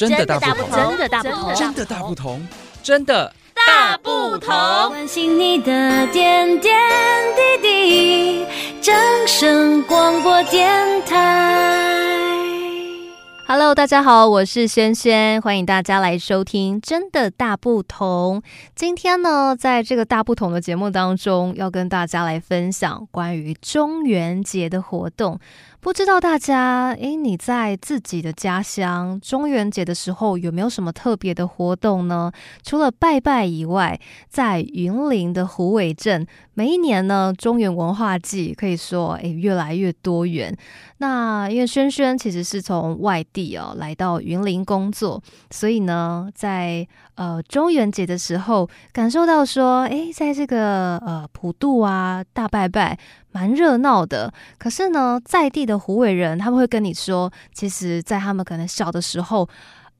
真的大不同，真的大不同，真的大不同，真的大不同。关心你的点点滴滴，掌声广播电台。Hello，大家好，我是轩轩，欢迎大家来收听《真的大不同》。今天呢，在这个大不同的节目当中，要跟大家来分享关于中元节的活动。不知道大家，诶，你在自己的家乡中元节的时候有没有什么特别的活动呢？除了拜拜以外，在云林的虎尾镇，每一年呢，中原文化季可以说，诶，越来越多元。那因为轩轩其实是从外地哦来到云林工作，所以呢，在呃中元节的时候，感受到说，诶，在这个呃普渡啊大拜拜。蛮热闹的，可是呢，在地的虎尾人他们会跟你说，其实，在他们可能小的时候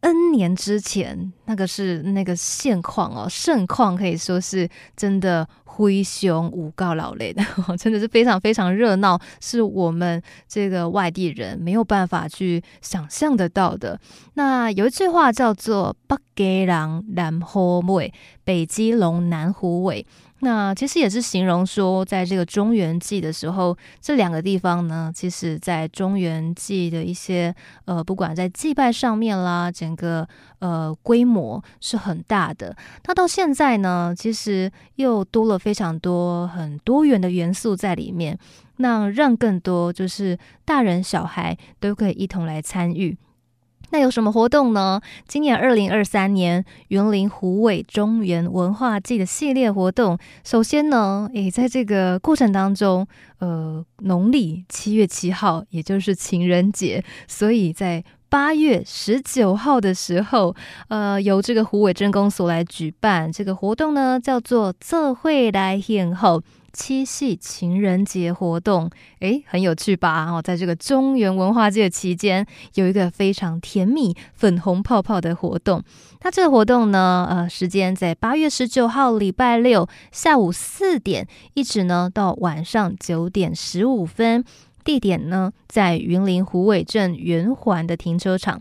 ，N 年之前，那个是那个现况哦，盛况可以说是真的灰熊五告老雷的，真的是非常非常热闹，是我们这个外地人没有办法去想象得到的。那有一句话叫做“北基隆南虎尾，北基隆南虎尾”。那其实也是形容说，在这个中原祭的时候，这两个地方呢，其实在中原祭的一些呃，不管在祭拜上面啦，整个呃规模是很大的。那到现在呢，其实又多了非常多很多元的元素在里面，那让更多就是大人小孩都可以一同来参与。那有什么活动呢？今年二零二三年云林湖尾中原文化祭的系列活动，首先呢，诶，在这个过程当中，呃，农历七月七号，也就是情人节，所以在八月十九号的时候，呃，由这个湖尾镇公所来举办这个活动呢，叫做测绘来庆贺。七夕情人节活动，诶，很有趣吧？哦，在这个中原文化节期间，有一个非常甜蜜、粉红泡泡的活动。那这个活动呢，呃，时间在八月十九号礼拜六下午四点，一直呢到晚上九点十五分。地点呢在云林虎尾镇圆环的停车场。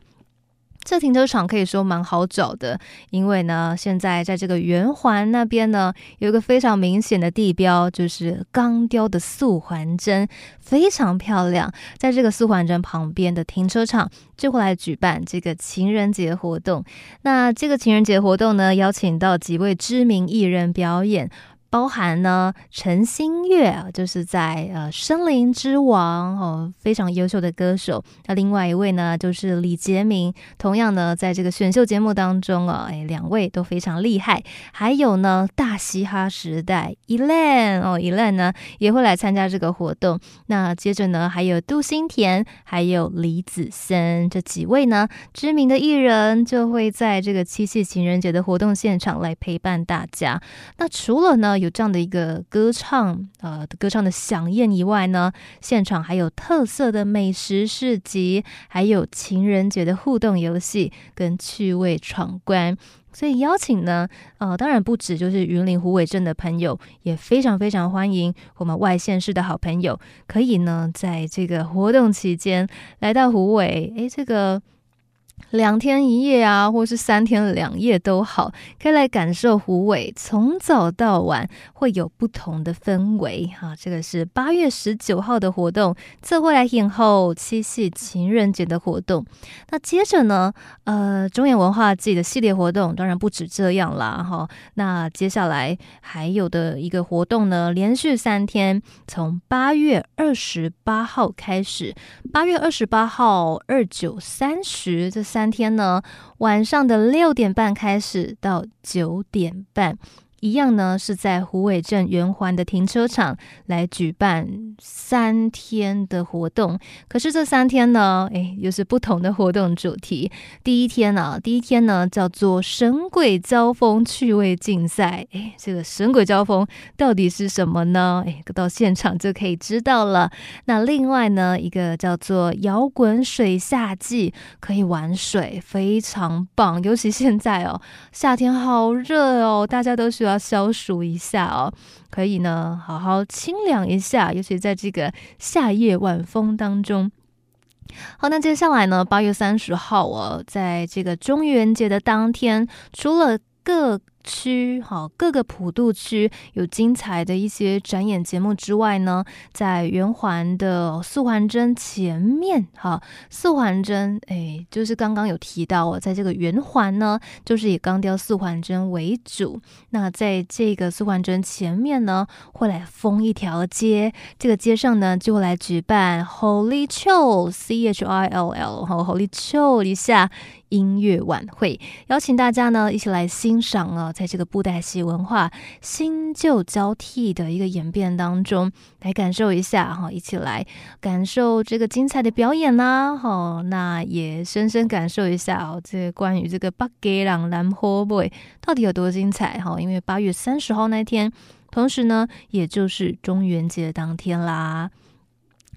这停车场可以说蛮好找的，因为呢，现在在这个圆环那边呢，有一个非常明显的地标，就是钢雕的素环针，非常漂亮。在这个素环针旁边的停车场，就会来举办这个情人节活动。那这个情人节活动呢，邀请到几位知名艺人表演。包含呢，陈星月啊，就是在呃《森林之王》哦，非常优秀的歌手。那另外一位呢，就是李杰明，同样呢，在这个选秀节目当中啊，哎，两位都非常厉害。还有呢，大嘻哈时代 Elan 哦，Elan 呢也会来参加这个活动。那接着呢，还有杜新田，还有李子森这几位呢知名的艺人，就会在这个七夕情人节的活动现场来陪伴大家。那除了呢，有这样的一个歌唱，呃，歌唱的响宴以外呢，现场还有特色的美食市集，还有情人节的互动游戏跟趣味闯关。所以邀请呢，呃，当然不止就是云林虎尾镇的朋友，也非常非常欢迎我们外县市的好朋友，可以呢在这个活动期间来到虎尾，诶，这个。两天一夜啊，或是三天两夜都好，可以来感受虎尾从早到晚会有不同的氛围哈。这个是八月十九号的活动，这会来影后七夕情人节的活动。那接着呢，呃，中原文化祭的系列活动当然不止这样啦哈。那接下来还有的一个活动呢，连续三天，从八月二十八号开始，八月二十八号、二九、三十这三。天呢，晚上的六点半开始到九点半。一样呢，是在虎尾镇圆环的停车场来举办三天的活动。可是这三天呢，哎，又是不同的活动主题。第一天呢、啊，第一天呢叫做神鬼交锋趣味竞赛。哎，这个神鬼交锋到底是什么呢？哎，到现场就可以知道了。那另外呢，一个叫做摇滚水夏季，可以玩水，非常棒。尤其现在哦，夏天好热哦，大家都需要。要消暑一下哦，可以呢，好好清凉一下，尤其在这个夏夜晚风当中。好，那接下来呢，八月三十号哦，在这个中元节的当天，除了各区好，各个普渡区有精彩的一些展演节目之外呢，在圆环的四环针前面哈，四环针哎，就是刚刚有提到哦，在这个圆环呢，就是以钢雕四环针为主。那在这个四环针前面呢，会来封一条街，这个街上呢就会来举办 Holy Chill C H I L L 哈 Holy Chill 一下。音乐晚会，邀请大家呢一起来欣赏啊，在这个布袋戏文化新旧交替的一个演变当中，来感受一下哈，一起来感受这个精彩的表演呐，好，那也深深感受一下哦，这个关于这个八家人南火尾到底有多精彩哈，因为八月三十号那天，同时呢，也就是中元节当天啦。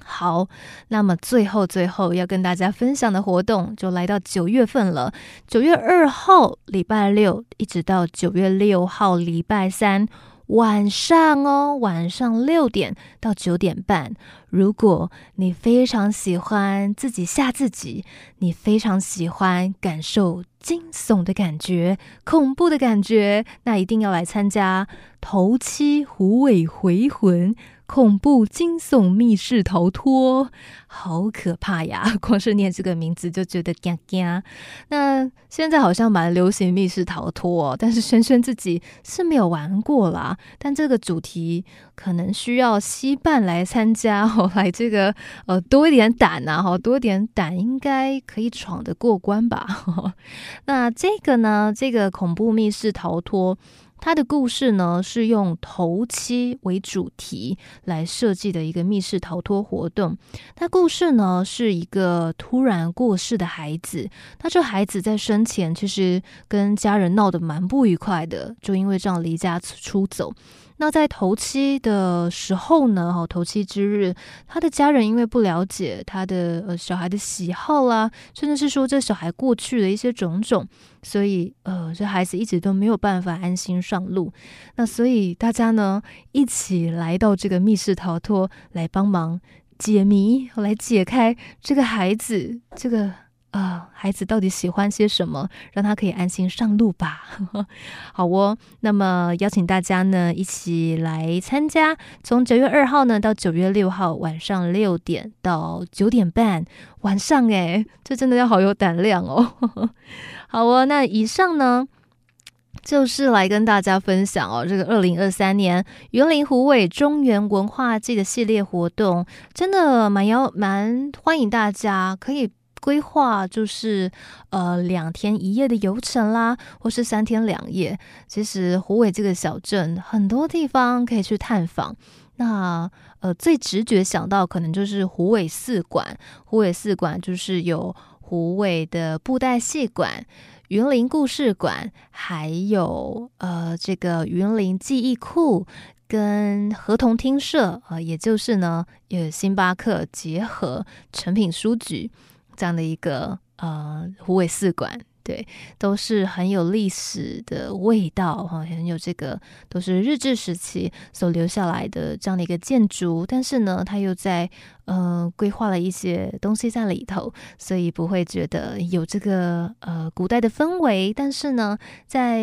好，那么最后最后要跟大家分享的活动就来到九月份了。九月二号礼拜六，一直到九月六号礼拜三晚上哦，晚上六点到九点半。如果你非常喜欢自己吓自己，你非常喜欢感受惊悚的感觉、恐怖的感觉，那一定要来参加头七虎尾回魂。恐怖惊悚密室逃脱，好可怕呀！光是念这个名字就觉得惊惊。那现在好像蛮流行密室逃脱哦，但是萱萱自己是没有玩过啦。但这个主题可能需要西半来参加哦，来这个呃多一点胆呐，哈，多一点胆应该可以闯得过关吧。那这个呢，这个恐怖密室逃脱。他的故事呢，是用头七为主题来设计的一个密室逃脱活动。他故事呢，是一个突然过世的孩子，他这孩子在生前其实跟家人闹得蛮不愉快的，就因为这样离家出走。那在头七的时候呢，哈，头七之日，他的家人因为不了解他的呃小孩的喜好啦，甚至是说这小孩过去的一些种种，所以呃，这孩子一直都没有办法安心上路。那所以大家呢，一起来到这个密室逃脱来帮忙解谜，来解开这个孩子这个。啊、孩子到底喜欢些什么？让他可以安心上路吧。好哦，那么邀请大家呢一起来参加，从九月二号呢到九月六号晚上六点到九点半晚上，诶，这真的要好有胆量哦。好哦，那以上呢就是来跟大家分享哦，这个二零二三年云林湖尾中原文化季的系列活动，真的蛮要蛮欢迎大家可以。规划就是呃两天一夜的游程啦，或是三天两夜。其实虎尾这个小镇很多地方可以去探访。那呃最直觉想到可能就是虎尾四馆，虎尾四馆就是有虎尾的布袋戏馆、云林故事馆，还有呃这个云林记忆库跟合同厅舍啊、呃，也就是呢也星巴克结合成品书局。这样的一个呃虎尾四馆，对，都是很有历史的味道哈，很有这个都是日治时期所留下来的这样的一个建筑，但是呢，它又在呃规划了一些东西在里头，所以不会觉得有这个呃古代的氛围，但是呢，在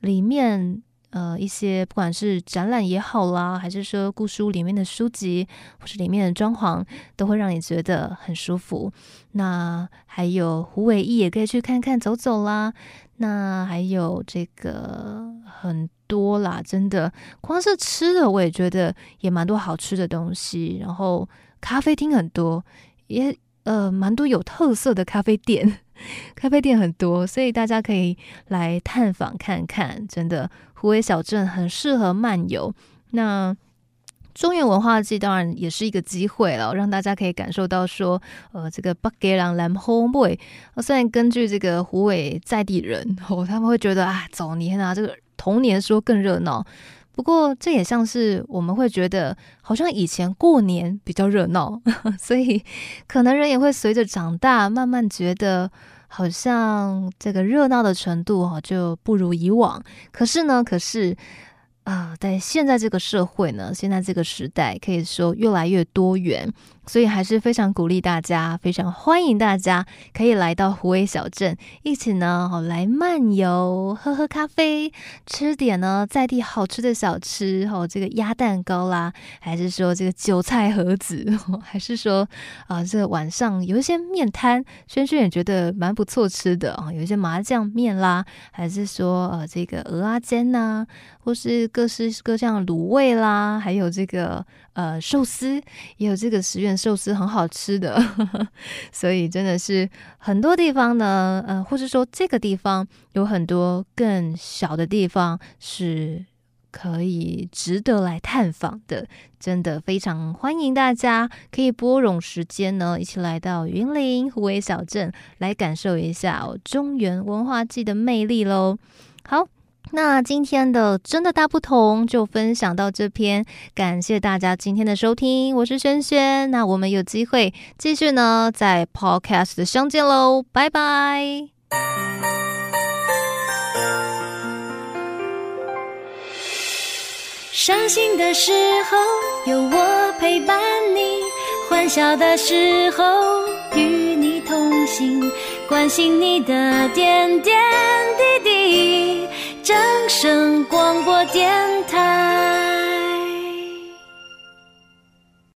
里面。呃，一些不管是展览也好啦，还是说故书里面的书籍，或是里面的装潢，都会让你觉得很舒服。那还有虎尾驿也可以去看看走走啦。那还有这个很多啦，真的，光是吃的我也觉得也蛮多好吃的东西。然后咖啡厅很多，也呃蛮多有特色的咖啡店。咖啡店很多，所以大家可以来探访看看。真的，虎尾小镇很适合漫游。那中原文化季当然也是一个机会了，让大家可以感受到说，呃，这个八家人南虎尾。虽然根据这个虎尾在地人哦，他们会觉得啊，早年啊，这个童年说更热闹。不过这也像是我们会觉得，好像以前过年比较热闹，所以可能人也会随着长大，慢慢觉得好像这个热闹的程度哈就不如以往。可是呢，可是啊，在现在这个社会呢，现在这个时代可以说越来越多元，所以还是非常鼓励大家，非常欢迎大家可以来到虎尾小镇，一起呢来漫游，喝喝咖啡，吃点呢在地好吃的小吃，哦，这个鸭蛋糕啦，还是说这个韭菜盒子，还是说啊、这个晚上有一些面摊，轩轩也觉得蛮不错吃的啊，有一些麻酱面啦，还是说呃这个鹅啊煎呐，或是各式各样卤味啦，还有这个呃寿司，也有这个十元。寿司很好吃的，所以真的是很多地方呢，呃，或者说这个地方有很多更小的地方是可以值得来探访的，真的非常欢迎大家可以拨冗时间呢，一起来到云林湖尾小镇来感受一下哦，中原文化季的魅力喽。好。那今天的真的大不同就分享到这边，感谢大家今天的收听，我是轩轩。那我们有机会继续呢，在 Podcast 相见喽，拜拜。伤心的时候有我陪伴你，欢笑的时候与你同行，关心你的点点滴滴。掌声广播电台。